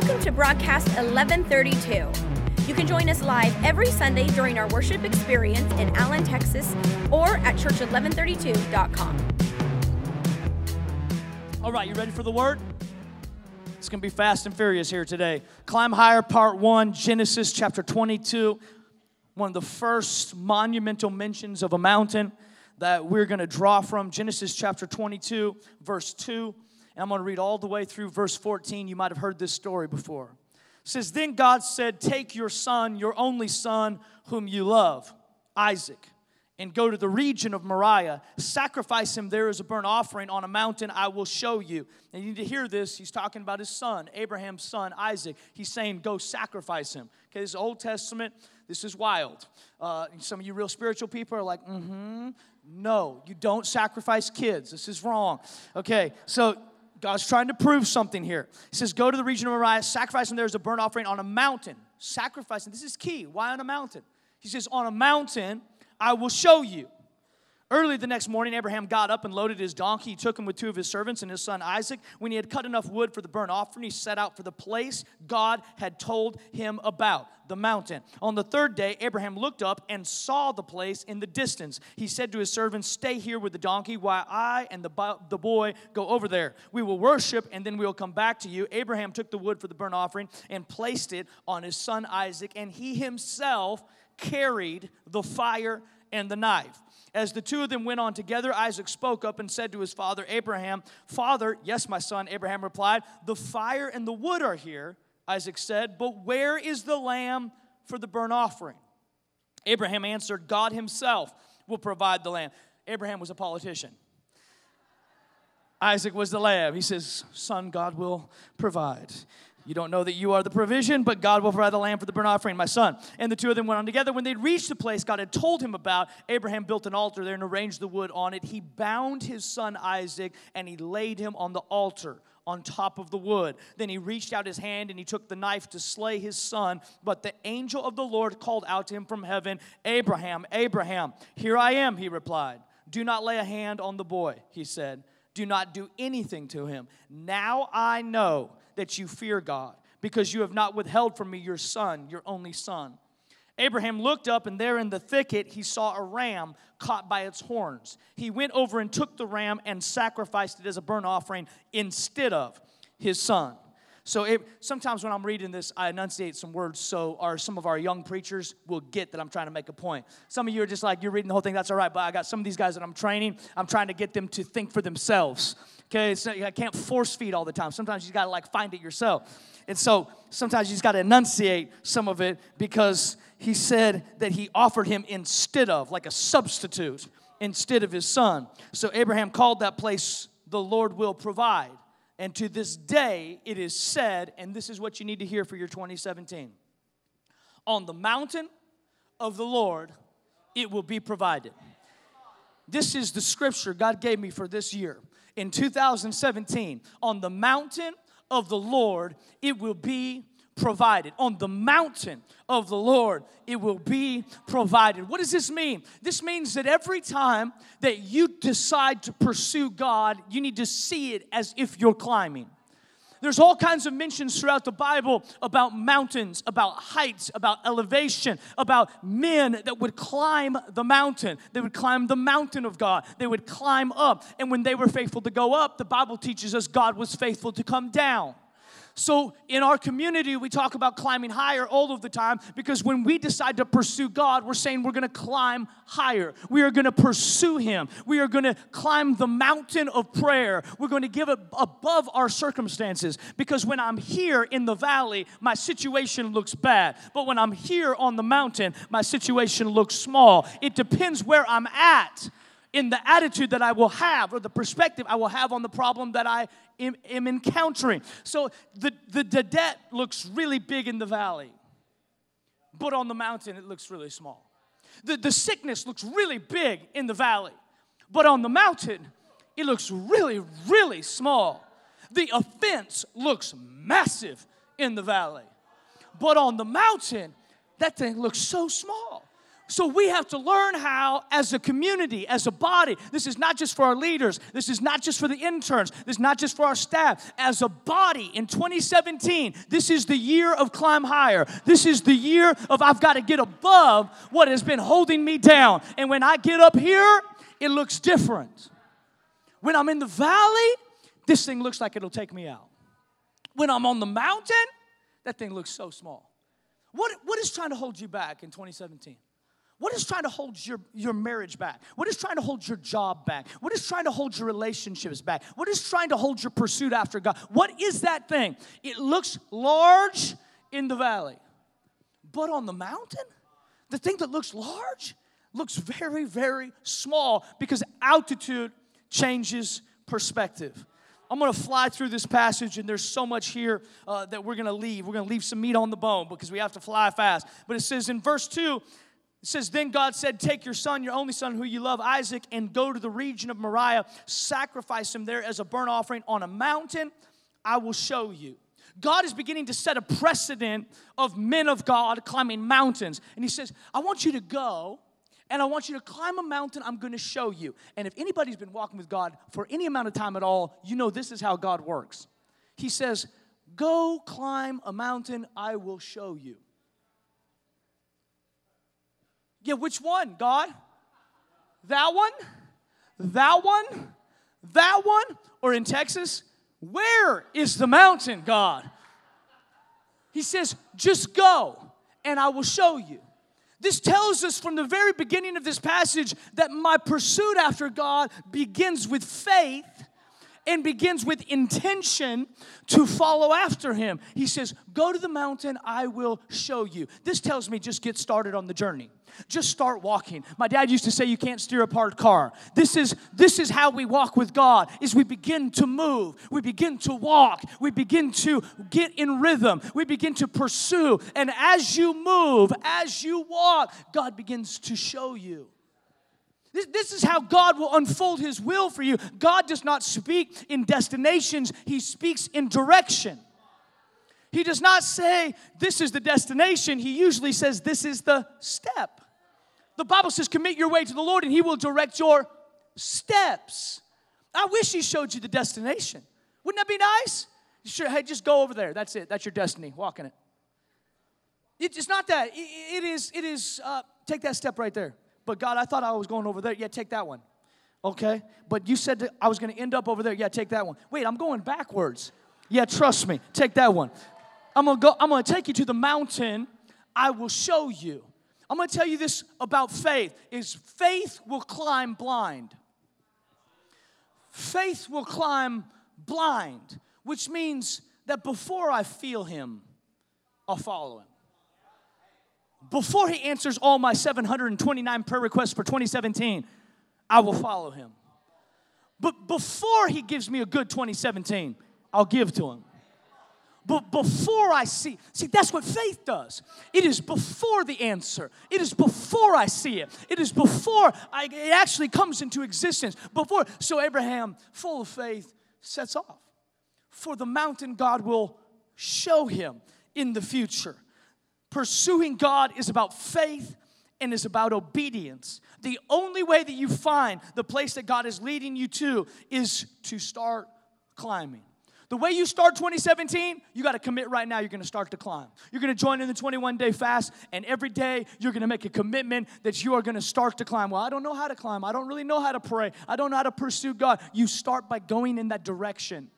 Welcome to broadcast 1132. You can join us live every Sunday during our worship experience in Allen, Texas, or at church1132.com. All right, you ready for the word? It's going to be fast and furious here today. Climb Higher, Part 1, Genesis chapter 22. One of the first monumental mentions of a mountain that we're going to draw from Genesis chapter 22, verse 2. And I'm going to read all the way through verse 14. You might have heard this story before. It says, Then God said, Take your son, your only son, whom you love, Isaac and go to the region of Moriah, sacrifice him there as a burnt offering on a mountain I will show you. And you need to hear this. He's talking about his son, Abraham's son, Isaac. He's saying, Go sacrifice him. Okay, this is Old Testament. This is wild. Uh, some of you real spiritual people are like, mm hmm. No, you don't sacrifice kids. This is wrong. Okay, so God's trying to prove something here. He says, Go to the region of Moriah, sacrifice him there as a burnt offering on a mountain. Sacrificing. This is key. Why on a mountain? He says, On a mountain I will show you. Early the next morning, Abraham got up and loaded his donkey. He took him with two of his servants and his son Isaac. When he had cut enough wood for the burnt offering, he set out for the place God had told him about, the mountain. On the third day, Abraham looked up and saw the place in the distance. He said to his servants, Stay here with the donkey while I and the, the boy go over there. We will worship and then we will come back to you. Abraham took the wood for the burnt offering and placed it on his son Isaac, and he himself carried the fire and the knife. As the two of them went on together, Isaac spoke up and said to his father Abraham, Father, yes, my son, Abraham replied, The fire and the wood are here, Isaac said, but where is the lamb for the burnt offering? Abraham answered, God himself will provide the lamb. Abraham was a politician. Isaac was the lamb. He says, Son, God will provide. You don't know that you are the provision, but God will provide the lamb for the burnt offering, my son. And the two of them went on together. When they reached the place God had told him about, Abraham built an altar there and arranged the wood on it. He bound his son Isaac and he laid him on the altar on top of the wood. Then he reached out his hand and he took the knife to slay his son. But the angel of the Lord called out to him from heaven, Abraham, Abraham, here I am, he replied. Do not lay a hand on the boy, he said. Do not do anything to him. Now I know that you fear God, because you have not withheld from me your son, your only son. Abraham looked up, and there in the thicket he saw a ram caught by its horns. He went over and took the ram and sacrificed it as a burnt offering instead of his son. So it, sometimes when I'm reading this, I enunciate some words so our, some of our young preachers will get that I'm trying to make a point. Some of you are just like, you're reading the whole thing, that's all right, but I got some of these guys that I'm training, I'm trying to get them to think for themselves. Okay, so I can't force feed all the time. Sometimes you gotta like find it yourself. And so sometimes you just gotta enunciate some of it because he said that he offered him instead of, like a substitute, instead of his son. So Abraham called that place, the Lord will provide. And to this day, it is said, and this is what you need to hear for your 2017 on the mountain of the Lord, it will be provided. This is the scripture God gave me for this year in 2017 on the mountain of the Lord, it will be provided. On the mountain of the Lord, it will be provided. What does this mean? This means that every time that you decide to pursue God, you need to see it as if you're climbing. There's all kinds of mentions throughout the Bible about mountains, about heights, about elevation, about men that would climb the mountain. They would climb the mountain of God. They would climb up. And when they were faithful to go up, the Bible teaches us God was faithful to come down. So, in our community, we talk about climbing higher all of the time because when we decide to pursue God, we're saying we're gonna climb higher. We are gonna pursue Him. We are gonna climb the mountain of prayer. We're gonna give it above our circumstances because when I'm here in the valley, my situation looks bad. But when I'm here on the mountain, my situation looks small. It depends where I'm at in the attitude that I will have or the perspective I will have on the problem that I am, am encountering. So the, the, the debt looks really big in the valley, but on the mountain it looks really small. The, the sickness looks really big in the valley, but on the mountain it looks really, really small. The offense looks massive in the valley, but on the mountain that thing looks so small. So we have to learn how, as a community, as a body, this is not just for our leaders, this is not just for the interns, this is not just for our staff. As a body in 2017, this is the year of climb higher. This is the year of I've got to get above what has been holding me down. And when I get up here, it looks different. When I'm in the valley, this thing looks like it'll take me out. When I'm on the mountain, that thing looks so small. What, what is trying to hold you back in 2017? What is trying to hold your, your marriage back? What is trying to hold your job back? What is trying to hold your relationships back? What is trying to hold your pursuit after God? What is that thing? It looks large in the valley, but on the mountain, the thing that looks large looks very, very small because altitude changes perspective. I'm going to fly through this passage, and there's so much here uh, that we're going to leave. We're going to leave some meat on the bone because we have to fly fast. But it says in verse 2, it says, Then God said, Take your son, your only son, who you love, Isaac, and go to the region of Moriah, sacrifice him there as a burnt offering on a mountain. I will show you. God is beginning to set a precedent of men of God climbing mountains. And He says, I want you to go and I want you to climb a mountain I'm going to show you. And if anybody's been walking with God for any amount of time at all, you know this is how God works. He says, Go climb a mountain, I will show you. Yeah, which one, God? That one? That one? That one? Or in Texas, where is the mountain, God? He says, just go and I will show you. This tells us from the very beginning of this passage that my pursuit after God begins with faith and begins with intention to follow after him. He says, Go to the mountain, I will show you. This tells me just get started on the journey. Just start walking. My dad used to say you can't steer a parked car. This is this is how we walk with God. Is we begin to move. We begin to walk. We begin to get in rhythm. We begin to pursue. And as you move, as you walk, God begins to show you. This, this is how God will unfold His will for you. God does not speak in destinations, He speaks in direction. He does not say, This is the destination. He usually says, This is the step. The Bible says, Commit your way to the Lord and He will direct your steps. I wish He showed you the destination. Wouldn't that be nice? Sure, hey, just go over there. That's it. That's your destiny. Walk in it. It's not that. It is, it is, uh, take that step right there. But God, I thought I was going over there. Yeah, take that one. Okay? But you said that I was going to end up over there. Yeah, take that one. Wait, I'm going backwards. Yeah, trust me. Take that one. I'm going to go I'm going to take you to the mountain. I will show you. I'm going to tell you this about faith is faith will climb blind. Faith will climb blind, which means that before I feel him, I'll follow him before he answers all my 729 prayer requests for 2017, I will follow him. But before he gives me a good 2017, I'll give to him. But before I see, see, that's what faith does. It is before the answer. It is before I see it. It is before I, it actually comes into existence. Before, so Abraham, full of faith, sets off. For the mountain God will show him in the future. Pursuing God is about faith and is about obedience. The only way that you find the place that God is leading you to is to start climbing. The way you start 2017, you got to commit right now. You're going to start to climb. You're going to join in the 21 day fast, and every day you're going to make a commitment that you are going to start to climb. Well, I don't know how to climb. I don't really know how to pray. I don't know how to pursue God. You start by going in that direction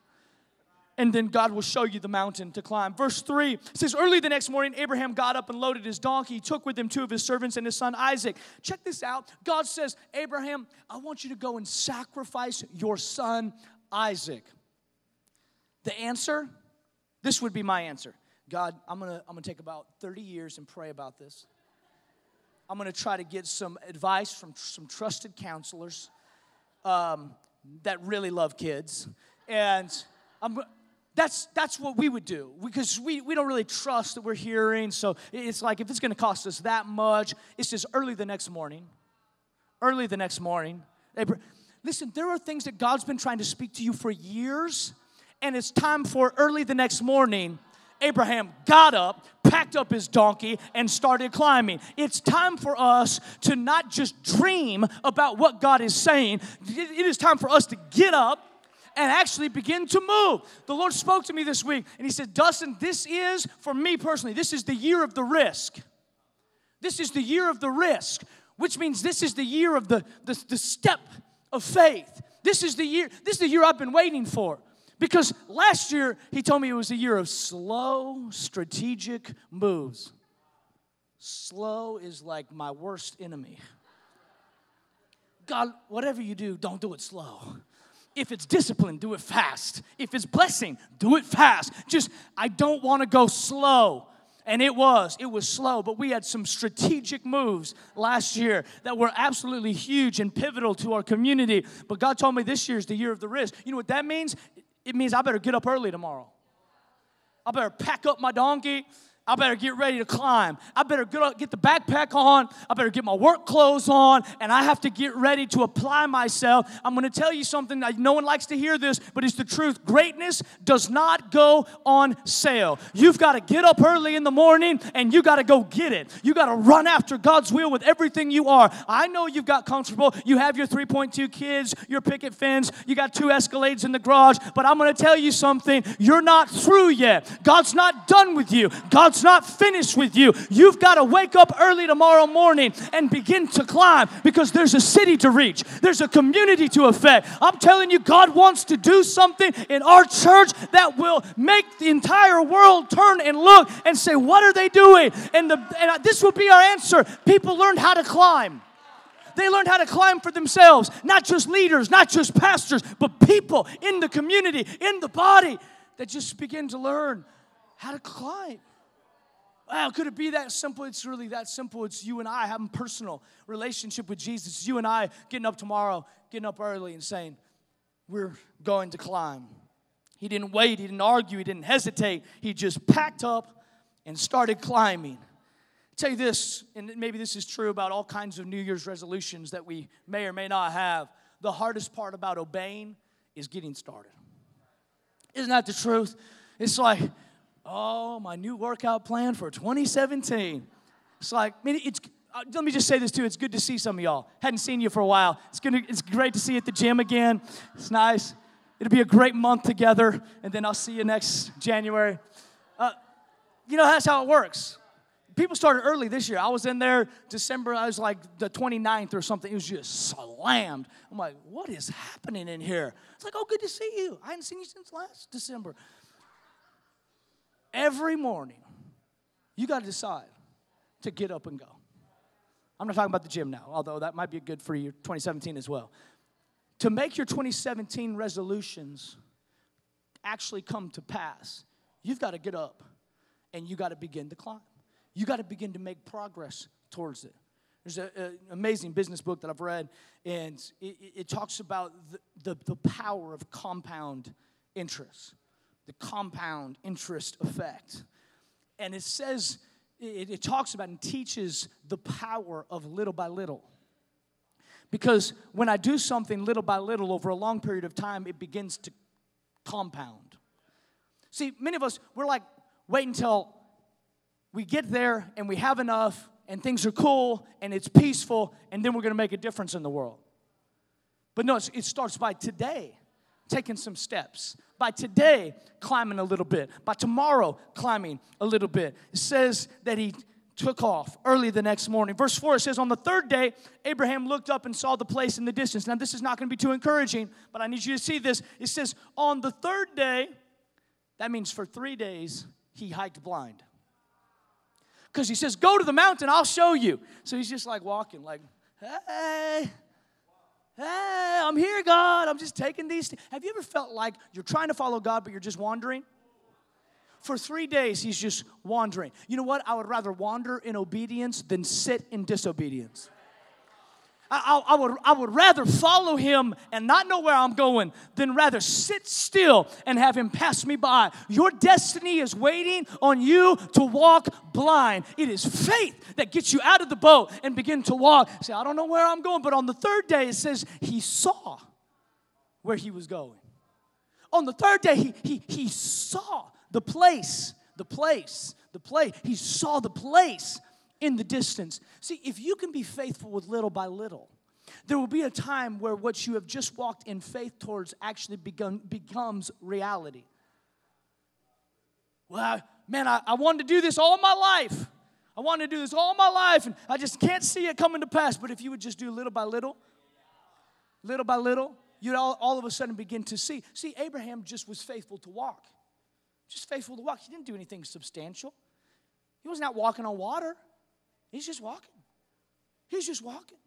and then God will show you the mountain to climb. Verse 3 says, Early the next morning, Abraham got up and loaded his donkey. Took with him two of his servants and his son Isaac. Check this out. God says, Abraham, I want you to go and sacrifice your son Isaac. The answer, this would be my answer. God, I'm gonna, I'm gonna take about 30 years and pray about this. I'm gonna try to get some advice from some trusted counselors um, that really love kids. And I'm that's that's what we would do because we, we don't really trust that we're hearing. So it's like if it's going to cost us that much it's just early the next morning. Early the next morning. Listen there are things that god's been trying to speak to you for years and it's time for early the next morning. Abraham got up packed up his donkey and started climbing. It's time for us to not just dream about what God is saying, it is time for us to get up and actually begin to move. The Lord spoke to me this week and He said, Dustin, this is, for me personally, this is the year of the risk. This is the year of the risk, which means this is the year of the, the, the step of faith. This is the year, this is the year I've been waiting for. Because last year, he told me it was a year of slow, strategic moves. Slow is like my worst enemy. God, whatever you do, don't do it slow. If it's discipline, do it fast. If it's blessing, do it fast. Just, I don't want to go slow. And it was, it was slow, but we had some strategic moves last year that were absolutely huge and pivotal to our community. But God told me this year is the year of the risk. You know what that means? it means I better get up early tomorrow. I better pack up my donkey. I better get ready to climb. I better get, the backpack on. I better get my work clothes on. And I have to get ready to apply myself. I'm going to tell you something. No one likes to hear this, but it's the truth. Greatness does not go on sale. You've got to get up early in the morning and you got to go get it. You got to run after God's will with everything you are. I know you've got comfortable. You have your 3.2 kids, your picket fence, you got two Escalades in the garage. But I'm going to tell you something. You're not through yet. God's not done with you. God's not finished with you. You've got to wake up early tomorrow morning and begin to climb because there's a city to reach, there's a community to affect. I'm telling you, God wants to do something in our church that will make the entire world turn and look and say, What are they doing? And, the, and this will be our answer. People learned how to climb. They learned how to climb for themselves, not just leaders, not just pastors, but people in the community, in the body that just begin to learn how to climb. Wow, could it be that simple? It's really that simple. It's you and I having personal relationship with Jesus. You and I getting up tomorrow, getting up early and saying, We're going to climb. He didn't wait, he didn't argue, he didn't hesitate. He just packed up and started climbing. I'll tell you this, and maybe this is true about all kinds of New Year's resolutions that we may or may not have. The hardest part about obeying is getting started. Isn't that the truth? It's like, Oh, my new workout plan for 2017. It's like, I mean, it's, uh, let me just say this too. It's good to see some of y'all. Hadn't seen you for a while. It's, gonna, it's great to see you at the gym again. It's nice. It'll be a great month together, and then I'll see you next January. Uh, you know, that's how it works. People started early this year. I was in there December, I was like the 29th or something. It was just slammed. I'm like, what is happening in here? It's like, oh, good to see you. I hadn't seen you since last December every morning, you got to decide to get up and go. I'm not talking about the gym now, although that might be good for you 2017 as well. To make your 2017 resolutions actually come to pass, you've got to get up and you got to begin to climb. You got to begin to make progress towards it. There's an amazing business book that I've read, and it, it talks about the, the, the power of compound interest the compound interest effect. And it says, it, it talks about and teaches the power of little by little. Because when I do something little by little over a long period of time, it begins to compound. See, many of us, we're like, wait until we get there and we have enough and things are cool and it's peaceful and then we're gonna make a difference in the world. But no, it starts by today, taking some steps, by today, climbing a little bit. By tomorrow, climbing a little bit. It says that he took off early the next morning. Verse 4 it says, On the third day, Abraham looked up and saw the place in the distance. Now, this is not going to be too encouraging, but I need you to see this. It says, On the third day, that means for three days, he hiked blind. Because he says, Go to the mountain, I'll show you. So he's just like walking, like, Hey. I'm just taking these. Have you ever felt like you're trying to follow God, but you're just wandering? For three days, he's just wandering. You know what? I would rather wander in obedience than sit in disobedience. I, I, would, I would rather follow him and not know where I'm going than rather sit still and have him pass me by. Your destiny is waiting on you to walk blind. It is faith that gets you out of the boat and begin to walk. Say, I don't know where I'm going, but on the third day it says he saw where he was going. On the third day, he, he, he saw the place, the place the place. He saw the place in the distance. See, if you can be faithful with little by little, there will be a time where what you have just walked in faith towards actually begun, becomes reality. Well, I, man, I, I wanted to do this all my life. I wanted to do this all my life, and I just can't see it coming to pass. But if you would just do little by little, little by little, you'd all, all of a sudden begin to see. See, Abraham just was faithful to walk. Just faithful to walk. He didn't do anything substantial. He wasn't walking on water. He's just walking. He's just walking.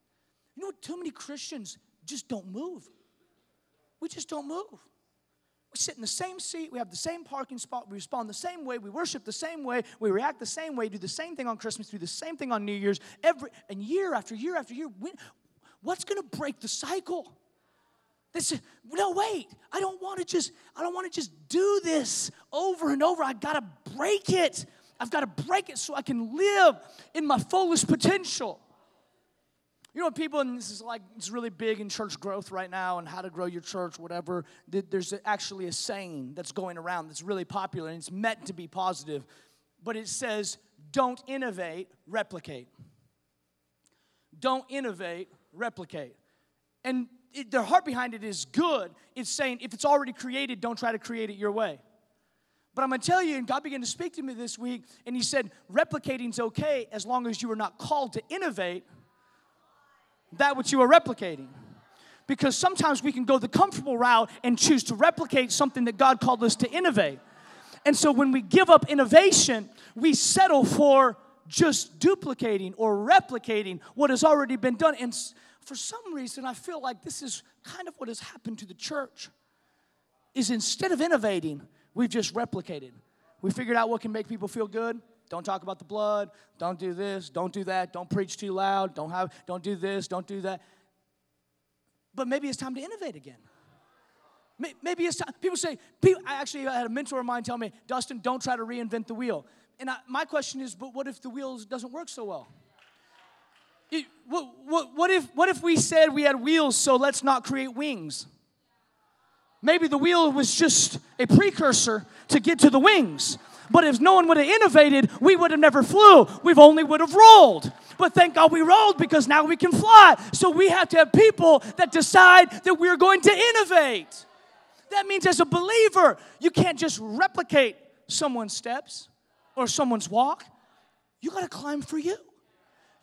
You know what? Too many Christians just don't move. We just don't move. We sit in the same seat, we have the same parking spot, we respond the same way, we worship the same way, we react the same way, do the same thing on Christmas, do the same thing on New Year's, every and year after year after year. what's going to break the cycle? They say, no, wait, I don't want to just, I don't want to just do this over and over. I gotta break it. I've got to break it so I can live in my fullest potential. You know, people, and this is like, it's really big in church growth right now and how to grow your church, whatever. There's actually a saying that's going around that's really popular and it's meant to be positive, but it says, don't innovate, replicate. Don't innovate, replicate. And it, the heart behind it is good. It's saying, if it's already created, don't try to create it your way. But I'm gonna tell you, and God began to speak to me this week, and He said, replicating's okay as long as you are not called to innovate that which you are replicating. Because sometimes we can go the comfortable route and choose to replicate something that God called us to innovate. And so when we give up innovation, we settle for just duplicating or replicating what has already been done. And for some reason, I feel like this is kind of what has happened to the church. Is instead of innovating, we've just replicated. We figured out what can make people feel good. Don't talk about the blood. Don't do this. Don't do that. Don't preach too loud. Don't have. Don't do this. Don't do that. But maybe it's time to innovate again. Maybe it's time. People say. People, I actually had a mentor of mine tell me, Dustin, don't try to reinvent the wheel. And I, my question is, but what if the wheel doesn't work so well? What, what, what, if, what if we said we had wheels, so let's not create wings? Maybe the wheel was just a precursor to get to the wings. But if no one would have innovated, we would have never flew. We've only would have rolled. But thank God we rolled because now we can fly. So we have to have people that decide that we're going to innovate. That means as a believer, you can't just replicate someone's steps or someone's walk. You got to climb for you.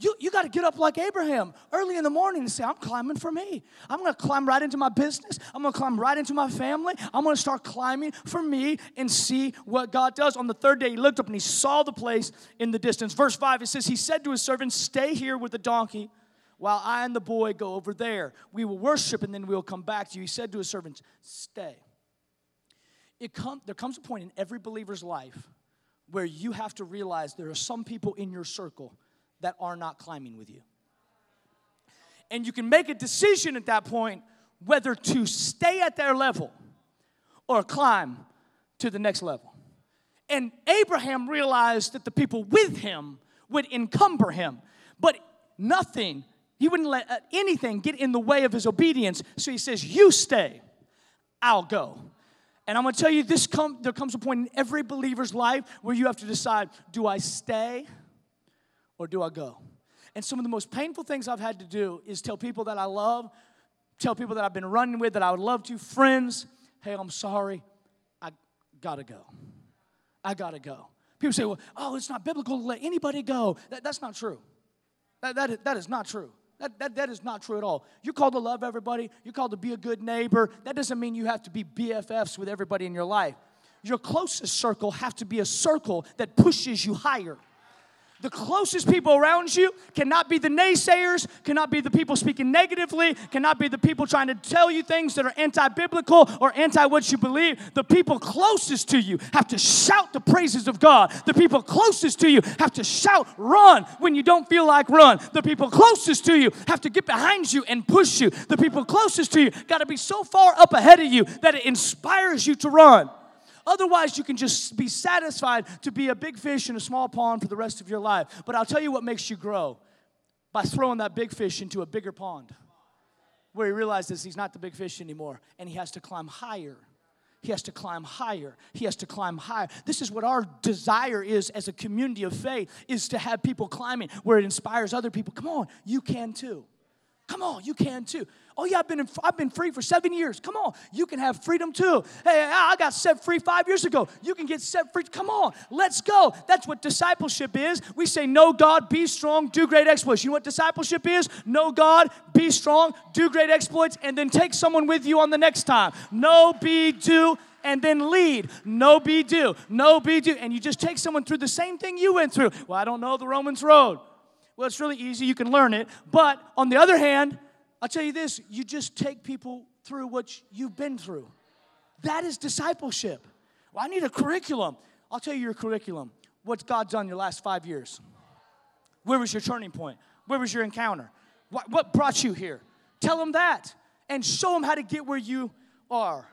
You, you got to get up like Abraham early in the morning and say, I'm climbing for me. I'm going to climb right into my business. I'm going to climb right into my family. I'm going to start climbing for me and see what God does. On the third day, he looked up and he saw the place in the distance. Verse 5, it says, He said to his servants, Stay here with the donkey while I and the boy go over there. We will worship and then we'll come back to you. He said to his servants, Stay. It come, there comes a point in every believer's life where you have to realize there are some people in your circle that are not climbing with you. And you can make a decision at that point whether to stay at their level or climb to the next level. And Abraham realized that the people with him would encumber him, but nothing, he wouldn't let uh, anything get in the way of his obedience. So he says, You stay, I'll go. And I'm gonna tell you, this come, there comes a point in every believer's life where you have to decide do I stay or do I go? And some of the most painful things I've had to do is tell people that I love, tell people that I've been running with, that I would love to, friends, hey, I'm sorry, I gotta go. I gotta go. People say, well, oh, it's not biblical to let anybody go. That, that's not true. That, that, that is not true. That, that, that is not true at all. You're called to love everybody. You're called to be a good neighbor. That doesn't mean you have to be BFFs with everybody in your life. Your closest circle have to be a circle that pushes you higher. The closest people around you cannot be the naysayers, cannot be the people speaking negatively, cannot be the people trying to tell you things that are anti biblical or anti what you believe. The people closest to you have to shout the praises of God. The people closest to you have to shout, run when you don't feel like run. The people closest to you have to get behind you and push you. The people closest to you got to be so far up ahead of you that it inspires you to run. Otherwise, you can just be satisfied to be a big fish in a small pond for the rest of your life. But I'll tell you what makes you grow by throwing that big fish into a bigger pond where he realizes he's not the big fish anymore and he has to climb higher. he has to climb higher. He has to climb higher. This is what our desire is as a community of faith is to have people climbing where it inspires other people. Come on, you can too. Come on, you can too. Oh yeah, I've been in, I've been free for seven years. Come on, you can have freedom too. Hey, I got set free five years ago. You can get set free. Come on, let's go. That's what discipleship is. We say, "No God, be strong, do great exploits. You know what discipleship is? No God, be strong, do great exploits, and then take someone with you on the next time. No, be, do and then lead. No be do. No be do. And you just take someone through the same thing you went through. Well, I don't know the Romans road. Well, it's really easy, you can learn it. But on the other hand, I'll tell you this you just take people through what you've been through. That is discipleship. Well, I need a curriculum. I'll tell you your curriculum. What's God done your last five years? Where was your turning point? Where was your encounter? What, what brought you here? Tell them that and show them how to get where you are.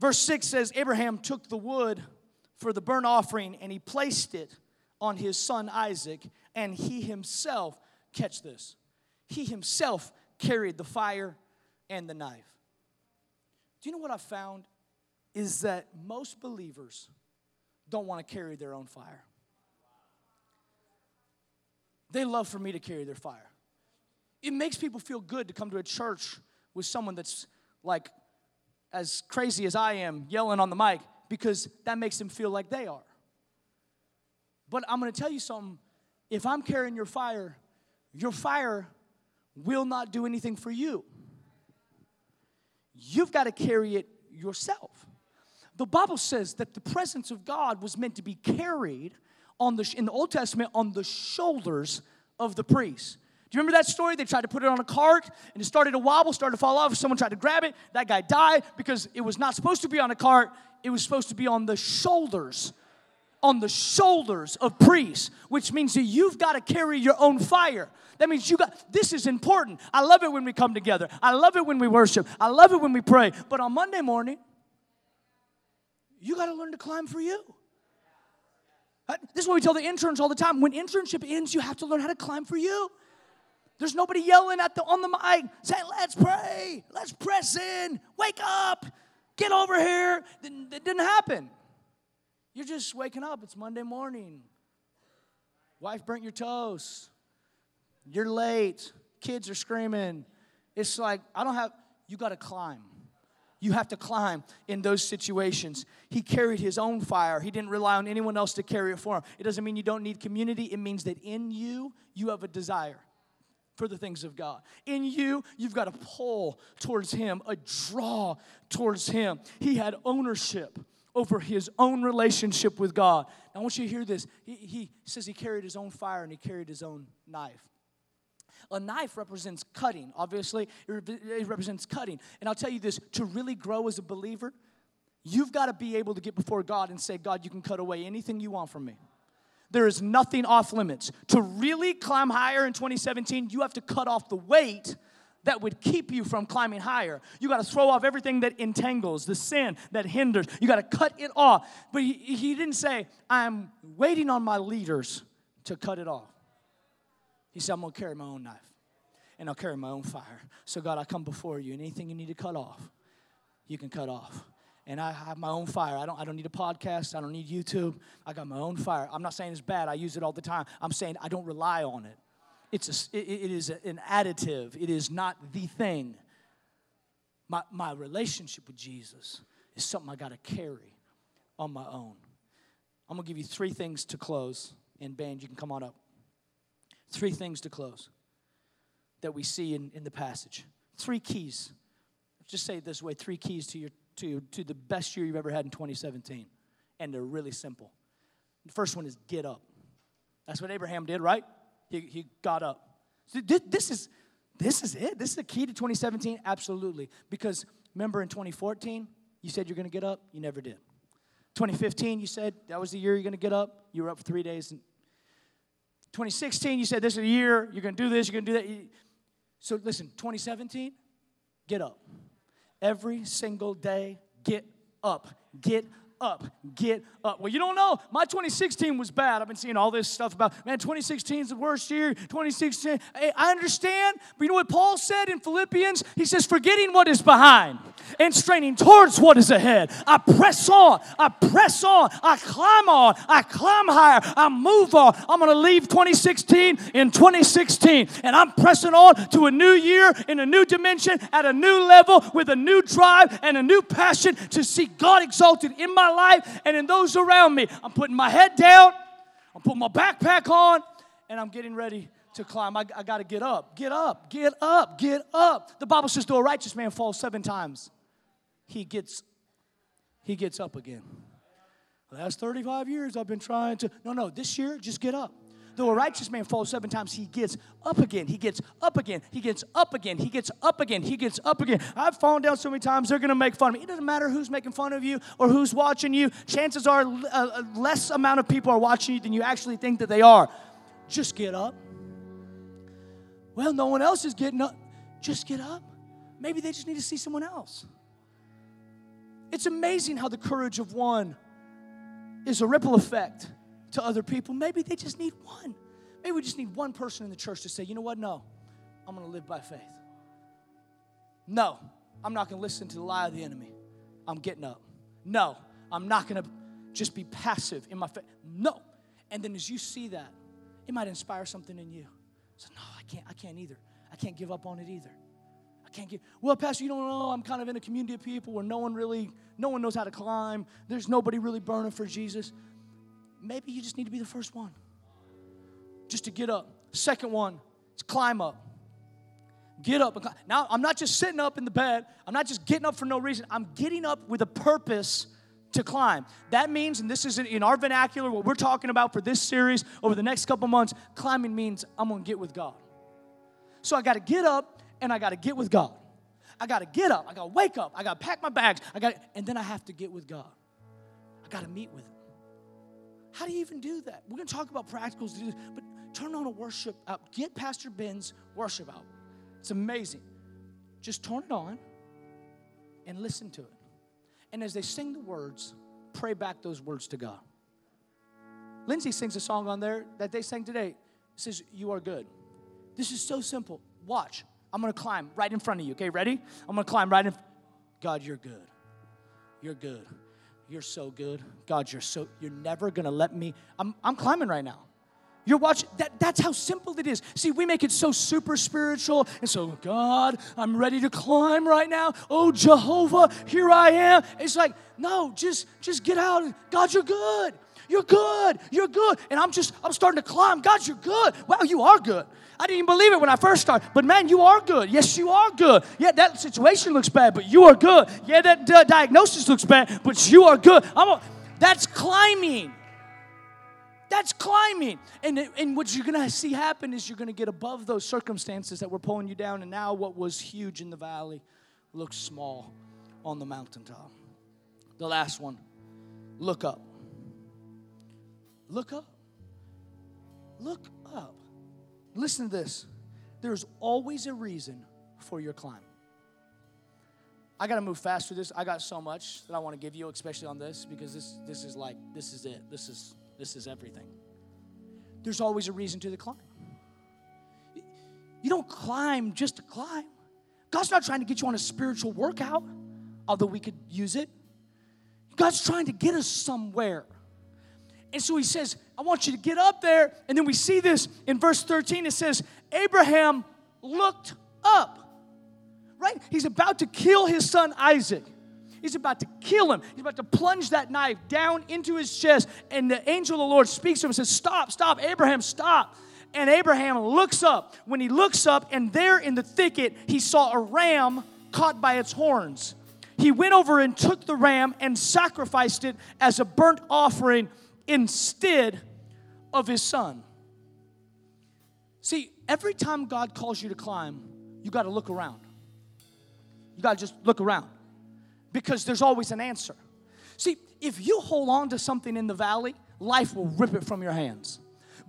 Verse 6 says Abraham took the wood for the burnt offering and he placed it on his son Isaac, and he himself, catch this, he himself carried the fire and the knife. Do you know what I found? Is that most believers don't want to carry their own fire. They love for me to carry their fire. It makes people feel good to come to a church with someone that's like as crazy as I am yelling on the mic because that makes them feel like they are. But I'm going to tell you something. If I'm carrying your fire, your fire will not do anything for you. You've got to carry it yourself. The Bible says that the presence of God was meant to be carried on the in the Old Testament on the shoulders of the priests. Do you remember that story? They tried to put it on a cart and it started to wobble, started to fall off. Someone tried to grab it. That guy died because it was not supposed to be on a cart, it was supposed to be on the shoulders on the shoulders of priests, which means that you've got to carry your own fire. That means you got this is important. I love it when we come together. I love it when we worship. I love it when we pray. But on Monday morning, you got to learn to climb for you. Uh, this is what we tell the interns all the time. When internship ends, you have to learn how to climb for you. There's nobody yelling at the on the mic saying, "Let's pray, let's press in, wake up, get over here." It didn't happen. You're just waking up. It's Monday morning. Wife burnt your toast. You're late. Kids are screaming. It's like, I don't have, you got to climb. You have to climb in those situations. He carried his own fire. He didn't rely on anyone else to carry it for him. It doesn't mean you don't need community, it means that in you, you have a desire for the things of God. In you, you've got a pull towards Him, a draw towards Him. He had ownership over his own relationship with God. Now, I want you to hear this. He, he says he carried his own fire and he carried his own knife. A knife represents cutting, obviously, it represents cutting. And I'll tell you this to really grow as a believer, you've got to be able to get before God and say, God, you can cut away anything you want from me. There is nothing off limits. To really climb higher in 2017, you have to cut off the weight that would keep you from climbing higher. You got to throw off everything that entangles, the sin that hinders. You got to cut it off. But he, he didn't say, I'm waiting on my leaders to cut it off. He said, I'm going to carry my own knife and I'll carry my own fire. So, God, I come before you, and anything you need to cut off, you can cut off. And I have my own fire. I don't, I don't need a podcast. I don't need YouTube. I got my own fire. I'm not saying it's bad. I use it all the time. I'm saying I don't rely on it. It's a, it, is an additive, it is not the thing. My, my relationship with Jesus is something I got to carry on my own. I'm going to give you three things to close. And, band, you can come on up. Three things to close that we see in, in the passage. Three keys. Just say it this way three keys to, your, to, to the best year you've ever had in 2017. And they're really simple. The first one is get up. That's what Abraham did, right? He, he got up. This is, this is it. This is the key to 2017? Absolutely. Because remember in 2014, you said you're going to get up, you never did. 2015, you said that was the year you're going to get up, you were up for three days. 2016, you said this is the year, you're going to do this, you're going to do that. So listen, 2017, get up. Every single day, get up. Get up. Get up. Well, you don't know. My 2016 was bad. I've been seeing all this stuff about, man, 2016 is the worst year. 2016. Hey, I understand. But you know what Paul said in Philippians? He says, forgetting what is behind and straining towards what is ahead. I press on. I press on. I climb on. I climb higher. I move on. I'm going to leave 2016 in 2016, and I'm pressing on to a new year in a new dimension at a new level with a new drive and a new passion to see God exalted in my life and in those around me. I'm putting my head down. I'm putting my backpack on, and I'm getting ready to climb. I, I got to get up, get up, get up, get up. The Bible says, though a righteous man falls seven times, he gets he gets up again. The last 35 years I've been trying to. No, no, this year, just get up. Though a righteous man falls seven times, he gets up again. He gets up again. He gets up again. He gets up again. He gets up again. I've fallen down so many times, they're going to make fun of me. It doesn't matter who's making fun of you or who's watching you. Chances are, uh, uh, less amount of people are watching you than you actually think that they are. Just get up. Well, no one else is getting up. Just get up. Maybe they just need to see someone else. It's amazing how the courage of one is a ripple effect to other people. Maybe they just need one. Maybe we just need one person in the church to say, you know what? No, I'm going to live by faith. No, I'm not going to listen to the lie of the enemy. I'm getting up. No, I'm not going to just be passive in my faith. No. And then as you see that, it might inspire something in you. So, no, I can't, I can't either. I can't give up on it either. I can't get, well, Pastor, you don't know, I'm kind of in a community of people where no one really, no one knows how to climb. There's nobody really burning for Jesus. Maybe you just need to be the first one. Just to get up. Second one is climb up. Get up. Now, I'm not just sitting up in the bed. I'm not just getting up for no reason. I'm getting up with a purpose to climb. That means, and this is in our vernacular, what we're talking about for this series over the next couple months, climbing means I'm going to get with God. So I got to get up and I got to get with God. I got to get up. I got to wake up. I got to pack my bags. I got, and then I have to get with God. I got to meet with Him. How do you even do that? We're going to talk about practicals to do this, but turn on a worship out. Get Pastor Ben's worship out. It's amazing. Just turn it on and listen to it. And as they sing the words, pray back those words to God. Lindsay sings a song on there that they sang today. It says, You are good. This is so simple. Watch. I'm gonna climb right in front of you. Okay, ready? I'm gonna climb right in. God, you're good. You're good. You're so good. God, you're so, you're never gonna let me. I'm, I'm climbing right now. You're watching, that, that's how simple it is. See, we make it so super spiritual. And so, God, I'm ready to climb right now. Oh, Jehovah, here I am. It's like, no, just, just get out. God, you're good. You're good. You're good. And I'm just, I'm starting to climb. God, you're good. Wow, you are good. I didn't even believe it when I first started. But man, you are good. Yes, you are good. Yeah, that situation looks bad, but you are good. Yeah, that uh, diagnosis looks bad, but you are good. A, that's climbing. That's climbing. And, and what you're going to see happen is you're going to get above those circumstances that were pulling you down. And now what was huge in the valley looks small on the mountaintop. The last one look up. Look up. Look up. Listen to this. There's always a reason for your climb. I got to move fast through this. I got so much that I want to give you, especially on this, because this this is like this is it. This is this is everything. There's always a reason to the climb. You don't climb just to climb. God's not trying to get you on a spiritual workout, although we could use it. God's trying to get us somewhere. And so he says, I want you to get up there. And then we see this in verse 13. It says, Abraham looked up. Right? He's about to kill his son Isaac. He's about to kill him. He's about to plunge that knife down into his chest. And the angel of the Lord speaks to him and says, Stop, stop, Abraham, stop. And Abraham looks up. When he looks up, and there in the thicket, he saw a ram caught by its horns. He went over and took the ram and sacrificed it as a burnt offering instead of his son. See, every time God calls you to climb, you got to look around. You got to just look around because there's always an answer. See, if you hold on to something in the valley, life will rip it from your hands.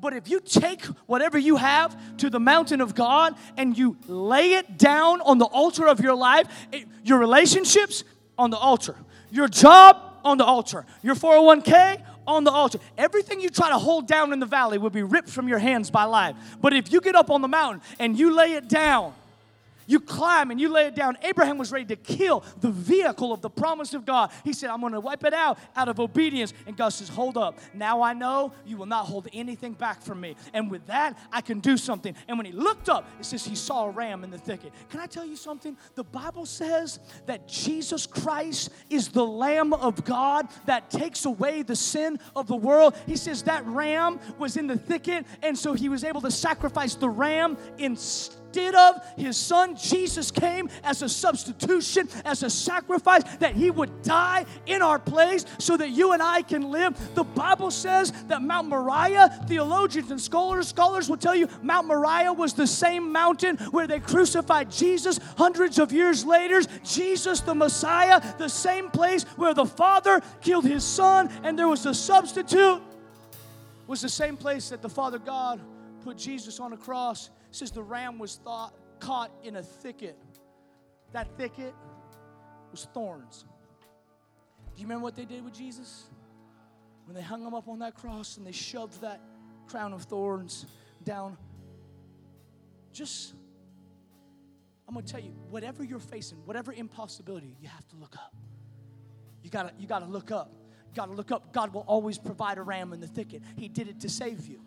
But if you take whatever you have to the mountain of God and you lay it down on the altar of your life, it, your relationships on the altar, your job on the altar, your 401k on the altar. Everything you try to hold down in the valley will be ripped from your hands by life. But if you get up on the mountain and you lay it down, You climb and you lay it down. Abraham was ready to kill the vehicle of the promise of God. He said, I'm going to wipe it out out of obedience. And God says, Hold up. Now I know you will not hold anything back from me. And with that, I can do something. And when he looked up, it says he saw a ram in the thicket. Can I tell you something? The Bible says that Jesus Christ is the Lamb of God that takes away the sin of the world. He says that ram was in the thicket, and so he was able to sacrifice the ram instead did of his son Jesus came as a substitution, as a sacrifice, that he would die in our place so that you and I can live. The Bible says that Mount Moriah, theologians and scholars, scholars will tell you Mount Moriah was the same mountain where they crucified Jesus hundreds of years later. Jesus, the Messiah, the same place where the Father killed his son and there was a substitute, was the same place that the Father God put Jesus on a cross says the ram was thought, caught in a thicket. That thicket was thorns. Do you remember what they did with Jesus? When they hung him up on that cross and they shoved that crown of thorns down. Just, I'm gonna tell you, whatever you're facing, whatever impossibility, you have to look up. You gotta, you gotta look up. You gotta look up. God will always provide a ram in the thicket. He did it to save you,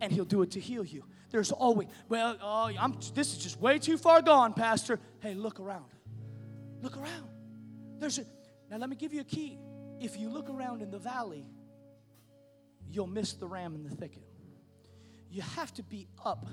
and He'll do it to heal you. There's always, well, oh, I'm, this is just way too far gone, Pastor. Hey, look around. Look around. There's a, now let me give you a key. If you look around in the valley, you'll miss the ram in the thicket. You have to be up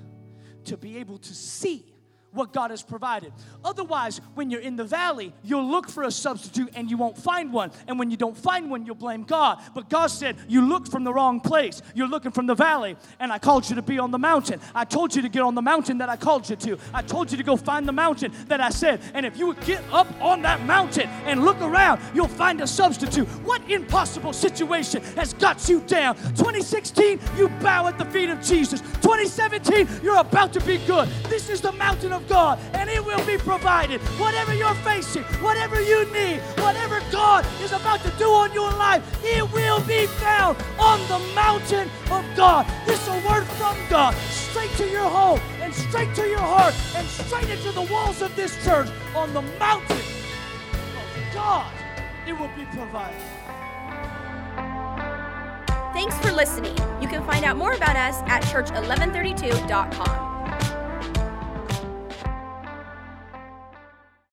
to be able to see what God has provided. Otherwise, when you're in the valley, you'll look for a substitute and you won't find one. And when you don't find one, you'll blame God. But God said, You looked from the wrong place. You're looking from the valley, and I called you to be on the mountain. I told you to get on the mountain that I called you to. I told you to go find the mountain that I said. And if you would get up on that mountain and look around, you'll find a substitute. What impossible situation has got you down? 2016, you bow at the feet of Jesus. 2017, you're about to be good. This is the mountain of of God, and it will be provided. Whatever you're facing, whatever you need, whatever God is about to do on your life, it will be found on the mountain of God. This is a word from God, straight to your home, and straight to your heart, and straight into the walls of this church on the mountain of God. It will be provided. Thanks for listening. You can find out more about us at church1132.com.